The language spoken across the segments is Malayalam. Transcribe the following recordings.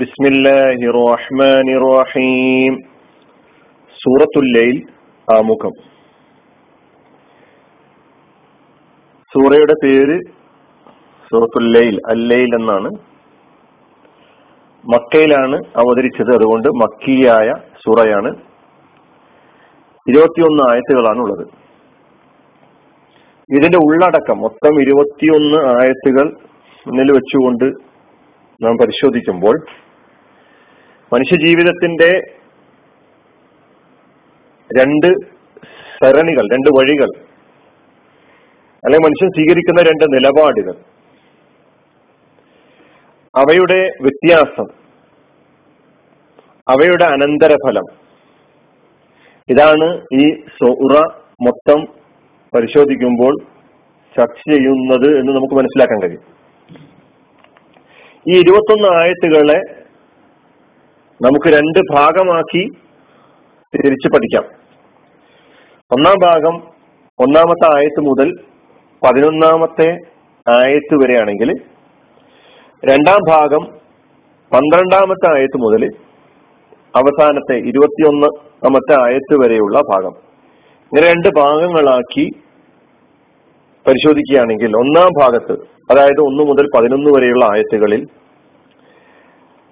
ബിസ്മില്ലാഹി റഹ്മാനി റഹീം സൂറത്തുല്ലയിൽ ആമുഖം. സൂറയുടെ പേര് സൂറത്തുല്ലയിൽ അല്ലയിൽ എന്നാണ്. മക്കയിലാണ് അവതരിച്ചത് അതുകൊണ്ട് മക്കിയായ സൂറയാണ്. ഇരുപത്തിയൊന്ന് ആയത്തുകളാണ് ഉള്ളത് ഇതിന്റെ ഉള്ളടക്കം മൊത്തം ഇരുപത്തിയൊന്ന് ആയത്തുകൾ മുന്നിൽ വെച്ചുകൊണ്ട് നാം പരിശോധിക്കുമ്പോൾ മനുഷ്യജീവിതത്തിന്റെ രണ്ട് സരണികൾ രണ്ട് വഴികൾ അല്ലെങ്കിൽ മനുഷ്യൻ സ്വീകരിക്കുന്ന രണ്ട് നിലപാടുകൾ. അവയുടെ വ്യത്യാസം അവയുടെ അനന്തരഫലം. ഇതാണ് ഈ സൗറ മൊത്തം പരിശോധിക്കുമ്പോൾ ചർച്ച ചെയ്യുന്നത് എന്ന് നമുക്ക് മനസ്സിലാക്കാൻ കഴിയും. ഈ ഇരുപത്തൊന്ന് ആയത്തുകളെ നമുക്ക് രണ്ട് ഭാഗമാക്കി തിരിച്ച് പഠിക്കാം. ഒന്നാം ഭാഗം ഒന്നാമത്തെ ആയത്ത് മുതൽ പതിനൊന്നാമത്തെ ആയത്ത് വരെയാണെങ്കിൽ രണ്ടാം ഭാഗം പന്ത്രണ്ടാമത്തെ ആയത്ത് മുതൽ അവസാനത്തെ ഇരുപത്തിയൊന്നാമത്തെ ആയത്ത് വരെയുള്ള ഭാഗം. ഇങ്ങനെ രണ്ട് ഭാഗങ്ങളാക്കി പരിശോധിക്കുകയാണെങ്കിൽ ഒന്നാം ഭാഗത്ത് അതായത് ഒന്ന് മുതൽ പതിനൊന്ന് വരെയുള്ള ആയത്തുകളിൽ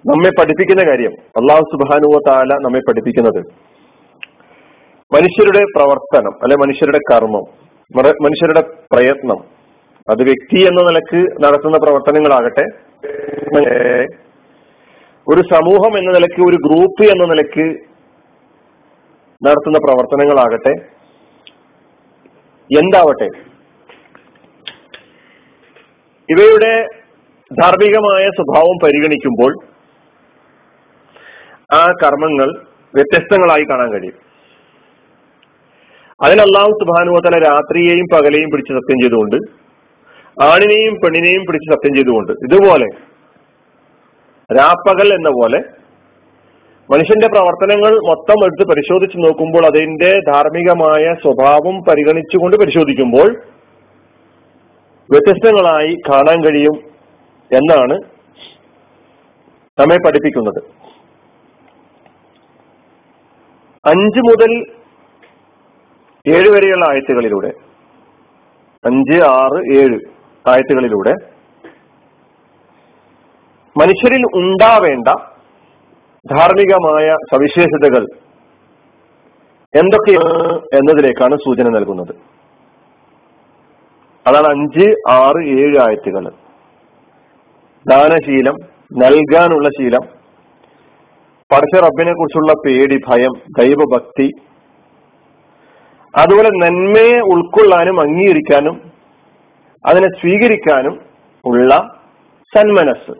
നമ്മെ പഠിപ്പിക്കുന്ന കാര്യം. അള്ളാഹു സുബാനുവ താല നമ്മെ പഠിപ്പിക്കുന്നത്. മനുഷ്യരുടെ പ്രവർത്തനം അല്ലെ മനുഷ്യരുടെ കർമ്മം മനുഷ്യരുടെ പ്രയത്നം അത് വ്യക്തി എന്ന നിലയ്ക്ക് നടത്തുന്ന പ്രവർത്തനങ്ങളാകട്ടെ ഒരു സമൂഹം എന്ന നിലയ്ക്ക് ഒരു ഗ്രൂപ്പ് എന്ന നിലയ്ക്ക് നടത്തുന്ന പ്രവർത്തനങ്ങളാകട്ടെ എന്താവട്ടെ ഇവയുടെ ധാർമ്മികമായ സ്വഭാവം പരിഗണിക്കുമ്പോൾ ആ കർമ്മങ്ങൾ വ്യത്യസ്തങ്ങളായി കാണാൻ കഴിയും. അതിന് സുബാനുവതല രാത്രിയെയും പകലെയും പിടിച്ച് സത്യം ചെയ്തുകൊണ്ട് ആണിനെയും പെണ്ണിനെയും പിടിച്ച് സത്യം ചെയ്തുകൊണ്ട് ഇതുപോലെ രാപ്പകൽ എന്ന പോലെ മനുഷ്യന്റെ പ്രവർത്തനങ്ങൾ മൊത്തം എടുത്ത് പരിശോധിച്ച് നോക്കുമ്പോൾ അതിന്റെ ധാർമ്മികമായ സ്വഭാവം പരിഗണിച്ചുകൊണ്ട് പരിശോധിക്കുമ്പോൾ വ്യത്യസ്തങ്ങളായി കാണാൻ കഴിയും എന്നാണ് നമ്മെ പഠിപ്പിക്കുന്നത്. അഞ്ച് മുതൽ ഏഴ് വരെയുള്ള ആയത്തുകളിലൂടെ അഞ്ച് ആറ് ഏഴ് ആയത്തുകളിലൂടെ മനുഷ്യരിൽ ഉണ്ടാവേണ്ട ധാർമ്മികമായ സവിശേഷതകൾ എന്തൊക്കെയാണ് എന്നതിലേക്കാണ് സൂചന നൽകുന്നത്. അതാണ് അഞ്ച് ആറ് ഏഴ് ആയത്തുകൾ. ദാനശീലം നൽകാനുള്ള ശീലം പഠിച്ച റബ്ബിനെ കുറിച്ചുള്ള പേടി ഭയം ദൈവഭക്തി. അതുപോലെ നന്മയെ ഉൾക്കൊള്ളാനും അംഗീകരിക്കാനും അതിനെ സ്വീകരിക്കാനും ഉള്ള സന്മനസ്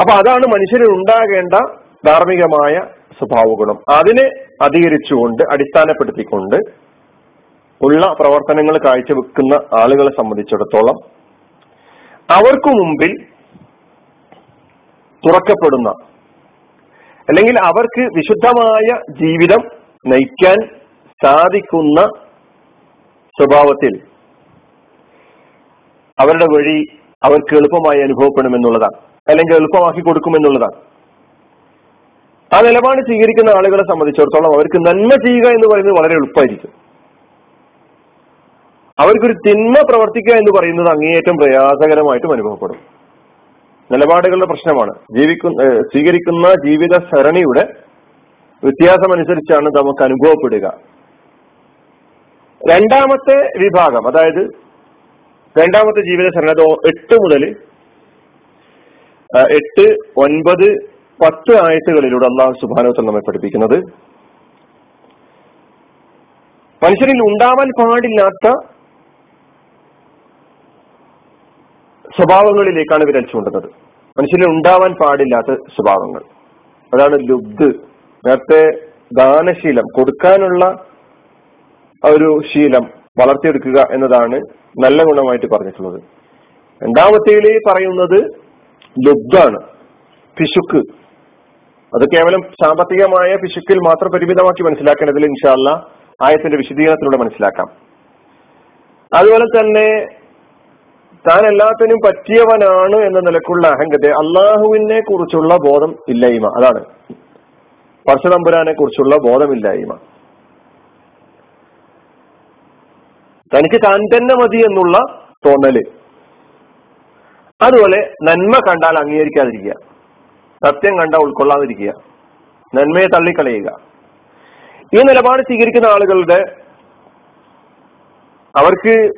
അപ്പൊ അതാണ് മനുഷ്യരിൽ ഉണ്ടാകേണ്ട ധാർമ്മികമായ സ്വഭാവ ഗുണം അതിനെ അധികരിച്ചുകൊണ്ട് അടിസ്ഥാനപ്പെടുത്തിക്കൊണ്ട് ഉള്ള പ്രവർത്തനങ്ങൾ കാഴ്ചവെക്കുന്ന ആളുകളെ സംബന്ധിച്ചിടത്തോളം അവർക്ക് മുമ്പിൽ തുറക്കപ്പെടുന്ന അല്ലെങ്കിൽ അവർക്ക് വിശുദ്ധമായ ജീവിതം നയിക്കാൻ സാധിക്കുന്ന സ്വഭാവത്തിൽ അവരുടെ വഴി അവർക്ക് എളുപ്പമായി അനുഭവപ്പെടുമെന്നുള്ളതാണ് അല്ലെങ്കിൽ എളുപ്പമാക്കി കൊടുക്കുമെന്നുള്ളതാണ്. ആ നിലപാട് സ്വീകരിക്കുന്ന ആളുകളെ സംബന്ധിച്ചിടത്തോളം അവർക്ക് നന്മ ചെയ്യുക എന്ന് പറയുന്നത് വളരെ എളുപ്പമായിരിക്കും. അവർക്കൊരു തിന്മ പ്രവർത്തിക്കുക എന്ന് പറയുന്നത് അങ്ങേയറ്റം പ്രയാസകരമായിട്ടും അനുഭവപ്പെടും. നിലപാടുകളുടെ പ്രശ്നമാണ്. ജീവിക്കുന്ന സ്വീകരിക്കുന്ന ജീവിത സരണിയുടെ വ്യത്യാസമനുസരിച്ചാണ് നമുക്ക് അനുഭവപ്പെടുക. രണ്ടാമത്തെ വിഭാഗം അതായത് രണ്ടാമത്തെ ജീവിത സരണി എട്ട് മുതൽ എട്ട് ഒൻപത് പത്ത് ആയത്തുകളിലൂടെ അള്ളാഹു സുബാനോത്തൽ നമ്മെ പഠിപ്പിക്കുന്നത്. മനുഷ്യരിൽ ഉണ്ടാവാൻ പാടില്ലാത്ത സ്വഭാവങ്ങളിലേക്കാണ് വിരൽ ചൂണ്ടുന്നത്. മനുഷ്യരിൽ ഉണ്ടാവാൻ പാടില്ലാത്ത സ്വഭാവങ്ങൾ. അതാണ് ലുബ്ദ്. നേരത്തെ ദാനശീലം കൊടുക്കാനുള്ള ഒരു ശീലം വളർത്തിയെടുക്കുക എന്നതാണ് നല്ല ഗുണമായിട്ട് പറഞ്ഞിട്ടുള്ളത്. രണ്ടാമത്തേൽ പറയുന്നത് ലുബ്ദാണ് പിശുക്ക്. അത് കേവലം സാമ്പത്തികമായ പിശുക്കിൽ മാത്രം പരിമിതമാക്കി മനസ്സിലാക്കേണ്ടതിൽ ഇൻഷാല്ല ആയത്തിന്റെ വിശദീകരണത്തിലൂടെ മനസ്സിലാക്കാം. അതുപോലെ തന്നെ താൻ എല്ലാത്തിനും പറ്റിയവനാണ് എന്ന നിലക്കുള്ള അഹങ്കത അള്ളാഹുവിനെ കുറിച്ചുള്ള ബോധം ഇല്ലായ്മ. അതാണ്. പർശതമ്പുരാനെ കുറിച്ചുള്ള ബോധമില്ലായ്മ തനിക്ക് താൻ തന്നെ മതി എന്നുള്ള തോന്നൽ. അതുപോലെ നന്മ കണ്ടാൽ അംഗീകരിക്കാതിരിക്കുക. സത്യം കണ്ടാൽ ഉൾക്കൊള്ളാതിരിക്കുക. നന്മയെ തള്ളിക്കളയുക. ഈ നിലപാട് സ്വീകരിക്കുന്ന ആളുകളുടെ അവർക്ക്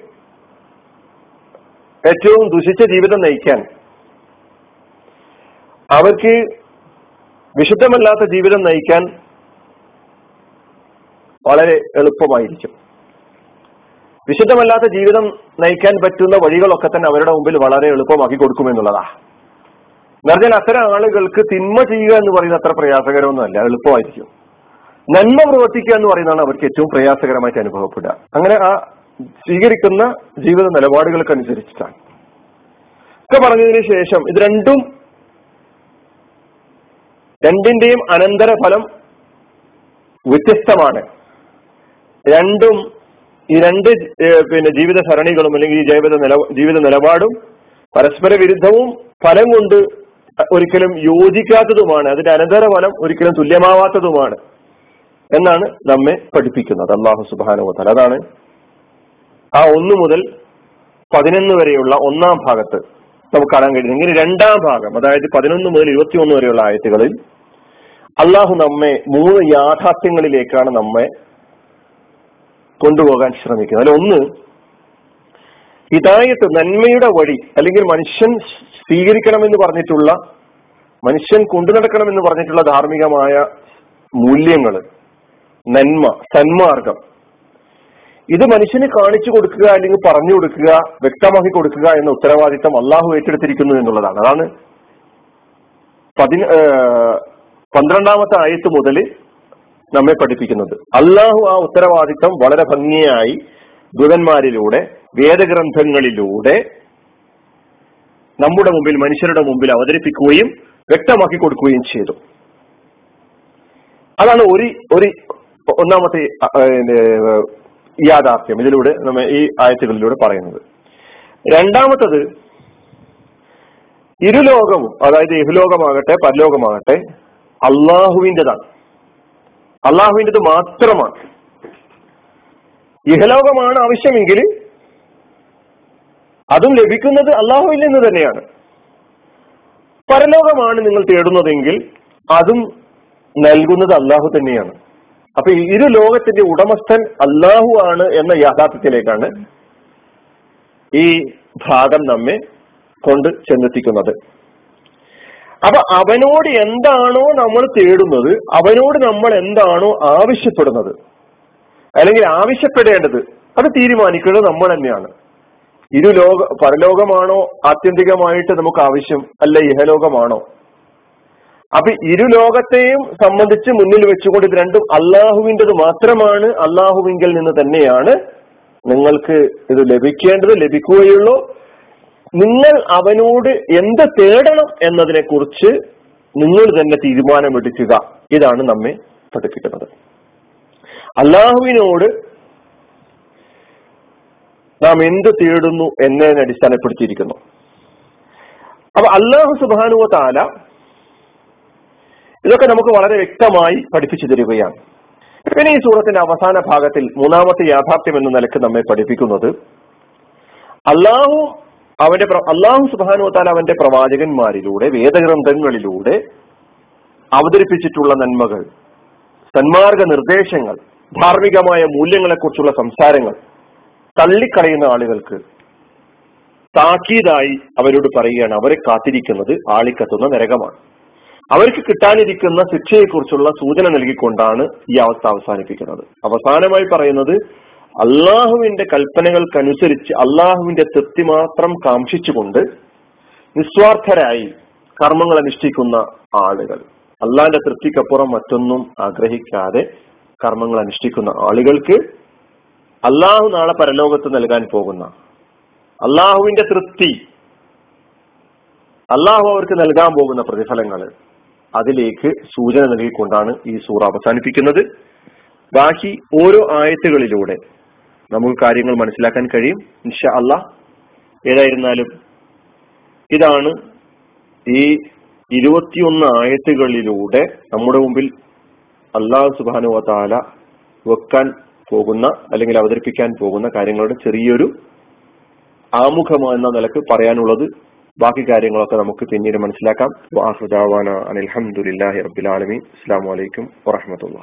ഏറ്റവും ദുഷിച്ച ജീവിതം നയിക്കാൻ. അവർക്ക് വിശുദ്ധമല്ലാത്ത ജീവിതം നയിക്കാൻ വളരെ എളുപ്പമായിരിക്കും. വിശുദ്ധമല്ലാത്ത ജീവിതം നയിക്കാൻ പറ്റുന്ന വഴികളൊക്കെ തന്നെ അവരുടെ മുമ്പിൽ വളരെ എളുപ്പമാക്കി കൊടുക്കുമെന്നുള്ളതാ. പറഞ്ഞാൽ അത്തരം ആളുകൾക്ക് തിന്മ ചെയ്യുക എന്ന് പറയുന്നത് അത്ര പ്രയാസകരമൊന്നുമല്ല എളുപ്പമായിരിക്കും. നന്മ പ്രവർത്തിക്കുക എന്ന് പറയുന്നതാണ് അവർക്ക് ഏറ്റവും പ്രയാസകരമായിട്ട് അനുഭവപ്പെടുക. അങ്ങനെ ആ സ്വീകരിക്കുന്ന ജീവിത നിലപാടുകൾക്കനുസരിച്ചിട്ടാണ്. ഒക്കെ പറഞ്ഞതിന് ശേഷം ഇത് രണ്ടും രണ്ടിന്റെയും അനന്തരഫലം വ്യത്യസ്തമാണ്. രണ്ടും ഈ രണ്ട് പിന്നെ ജീവിത സരണികളും അല്ലെങ്കിൽ ഈ ജീവിത നില ജീവിത നിലപാടും പരസ്പര വിരുദ്ധവും ഫലം കൊണ്ട് ഒരിക്കലും യോജിക്കാത്തതുമാണ്. അതിന്റെ അനന്തര ഫലം ഒരിക്കലും തുല്യമാവാത്തതുമാണ് എന്നാണ് നമ്മെ പഠിപ്പിക്കുന്നത്. അള്ളാഹു സുബാനുവത്തൽ അതാണ് ആ ഒന്ന് മുതൽ പതിനൊന്ന് വരെയുള്ള ഒന്നാം ഭാഗത്ത് നമുക്ക് കാണാൻ കഴിയുന്നത്. ഇങ്ങനെ രണ്ടാം ഭാഗം അതായത് പതിനൊന്ന് മുതൽ ഇരുപത്തി ഒന്ന് വരെയുള്ള ആയത്തുകളിൽ അള്ളാഹു നമ്മെ മൂന്ന് യാഥാർത്ഥ്യങ്ങളിലേക്കാണ് നമ്മെ കൊണ്ടുപോകാൻ ശ്രമിക്കുന്നത്. അതിൽ ഒന്ന് ഹിതായത്ത് നന്മയുടെ വഴി അല്ലെങ്കിൽ മനുഷ്യൻ സ്വീകരിക്കണമെന്ന് പറഞ്ഞിട്ടുള്ള മനുഷ്യൻ കൊണ്ടു നടക്കണമെന്ന് പറഞ്ഞിട്ടുള്ള ധാർമ്മികമായ മൂല്യങ്ങൾ നന്മ സന്മാർഗം ഇത് മനുഷ്യന് കാണിച്ചു കൊടുക്കുക അല്ലെങ്കിൽ പറഞ്ഞു കൊടുക്കുക വ്യക്തമാക്കി കൊടുക്കുക എന്ന ഉത്തരവാദിത്തം അള്ളാഹു ഏറ്റെടുത്തിരിക്കുന്നു എന്നുള്ളതാണ്. അതാണ് പതിന പന്ത്രണ്ടാമത്തെ ആയത്ത് മുതൽ നമ്മെ പഠിപ്പിക്കുന്നത്. അള്ളാഹു ആ ഉത്തരവാദിത്തം വളരെ ഭംഗിയായി ദുതന്മാരിലൂടെ വേദഗ്രന്ഥങ്ങളിലൂടെ നമ്മുടെ മുമ്പിൽ മനുഷ്യരുടെ മുമ്പിൽ അവതരിപ്പിക്കുകയും വ്യക്തമാക്കി കൊടുക്കുകയും ചെയ്തു. അതാണ് ഒരു ഒരു ഒന്നാമത്തെ യാഥാർത്ഥ്യം. ഇതിലൂടെ നമ്മ ഈ ആയത്തുകളിലൂടെ പറയുന്നത്. രണ്ടാമത്തത് ഇരുലോകവും അതായത് ഇഹുലോകമാകട്ടെ പരലോകമാകട്ടെ അള്ളാഹുവിന്റെതാണ്. അള്ളാഹുവിന്റെത് മാത്രമാണ്. ഇഹലോകമാണ് ആവശ്യമെങ്കിൽ അതും ലഭിക്കുന്നത് അള്ളാഹുവിൽ നിന്ന് തന്നെയാണ്. പരലോകമാണ് നിങ്ങൾ തേടുന്നതെങ്കിൽ അതും നൽകുന്നത് അള്ളാഹു തന്നെയാണ്. അപ്പൊ ഇരു ലോകത്തിന്റെ ഉടമസ്ഥൻ അള്ളാഹു ആണ് എന്ന യാഥാർത്ഥ്യത്തിലേക്കാണ് ഈ ഭാഗം നമ്മെ കൊണ്ട് ചെന്നെത്തിക്കുന്നത്. അപ്പൊ അവനോട് എന്താണോ നമ്മൾ തേടുന്നത് അവനോട് നമ്മൾ എന്താണോ ആവശ്യപ്പെടുന്നത് അല്ലെങ്കിൽ ആവശ്യപ്പെടേണ്ടത് അത് തീരുമാനിക്കുന്നത് നമ്മൾ തന്നെയാണ്. ഇരു ലോക പരലോകമാണോ ആത്യന്തികമായിട്ട് നമുക്ക് ആവശ്യം അല്ല ഇഹലോകമാണോ? അപ്പൊ ഇരു ലോകത്തെയും സംബന്ധിച്ച് മുന്നിൽ വെച്ചുകൊണ്ട് ഇത് രണ്ടും അള്ളാഹുവിന്റെത് മാത്രമാണ് അള്ളാഹുവിങ്കിൽ നിന്ന് തന്നെയാണ് നിങ്ങൾക്ക് ഇത് ലഭിക്കേണ്ടത് ലഭിക്കുകയുള്ളൂ. നിങ്ങൾ അവനോട് എന്ത് തേടണം എന്നതിനെ കുറിച്ച് നിങ്ങൾ തന്നെ തീരുമാനമെടുക്കുക ഇതാണ് നമ്മെ പഠിപ്പിക്കുന്നത്. അള്ളാഹുവിനോട് നാം എന്ത് തേടുന്നു എന്നതിനെ അടിസ്ഥാനപ്പെടുത്തിയിരിക്കുന്നു. അപ്പൊ അള്ളാഹു സുബാനുവ താല ഇതൊക്കെ നമുക്ക് വളരെ വ്യക്തമായി പഠിപ്പിച്ചു തരികയാണ്. പിന്നെ ഈ സൂറത്തിന്റെ അവസാന ഭാഗത്തിൽ മൂന്നാമത്തെ യാഥാർത്ഥ്യം എന്ന നിലയ്ക്ക് നമ്മെ പഠിപ്പിക്കുന്നത് അള്ളാഹു അവന്റെ അള്ളാഹു സുബാനുവത്താൽ അവന്റെ പ്രവാചകന്മാരിലൂടെ വേദഗ്രന്ഥങ്ങളിലൂടെ അവതരിപ്പിച്ചിട്ടുള്ള നന്മകൾ സന്മാർഗ നിർദ്ദേശങ്ങൾ ധാർമ്മികമായ മൂല്യങ്ങളെക്കുറിച്ചുള്ള സംസാരങ്ങൾ തള്ളിക്കളയുന്ന ആളുകൾക്ക് താക്കീതായി അവരോട് പറയുകയാണ്. അവരെ കാത്തിരിക്കുന്നത് ആളിക്കത്തുന്ന നരകമാണ്. അവർക്ക് കിട്ടാനിരിക്കുന്ന ശിക്ഷയെക്കുറിച്ചുള്ള സൂചന നൽകിക്കൊണ്ടാണ് ഈ അവസ്ഥ അവസാനിപ്പിക്കുന്നത്. അവസാനമായി പറയുന്നത് അള്ളാഹുവിന്റെ കൽപ്പനകൾക്കനുസരിച്ച് അള്ളാഹുവിന്റെ തൃപ്തി മാത്രം കാംക്ഷിച്ചുകൊണ്ട് നിസ്വാർത്ഥരായി കർമ്മങ്ങൾ അനുഷ്ഠിക്കുന്ന ആളുകൾ. അള്ളാഹിന്റെ തൃപ്തിക്കപ്പുറം മറ്റൊന്നും ആഗ്രഹിക്കാതെ കർമ്മങ്ങൾ അനുഷ്ഠിക്കുന്ന ആളുകൾക്ക് അള്ളാഹു നാളെ പരലോകത്ത് നൽകാൻ പോകുന്ന അള്ളാഹുവിന്റെ തൃപ്തി അള്ളാഹു അവർക്ക് നൽകാൻ പോകുന്ന പ്രതിഫലങ്ങൾ അതിലേക്ക് സൂചന നൽകിക്കൊണ്ടാണ് ഈ സൂറ അവസാനിപ്പിക്കുന്നത്. ബാക്കി ഓരോ ആയത്തുകളിലൂടെ നമുക്ക് കാര്യങ്ങൾ മനസ്സിലാക്കാൻ കഴിയും. ഇൻഷാ അല്ല ഏതായിരുന്നാലും ഇതാണ് ഈ ഇരുപത്തിയൊന്ന് ആയത്തുകളിലൂടെ നമ്മുടെ മുമ്പിൽ അള്ളാഹു സുബാനുവ താല വെക്കാൻ പോകുന്ന അല്ലെങ്കിൽ അവതരിപ്പിക്കാൻ പോകുന്ന കാര്യങ്ങളുടെ ചെറിയൊരു ആമുഖമെന്ന നിലയ്ക്ക് പറയാനുള്ളത് ബാക്കി കാര്യങ്ങളൊക്കെ നമുക്ക് പിന്നീട് മനസ്സിലാക്കാം. അനിൽഹമുല്ലാഹി റബ്ബിൽ ആലമി അസ്സാം വലൈക്കും വറഹമത്തുള്ള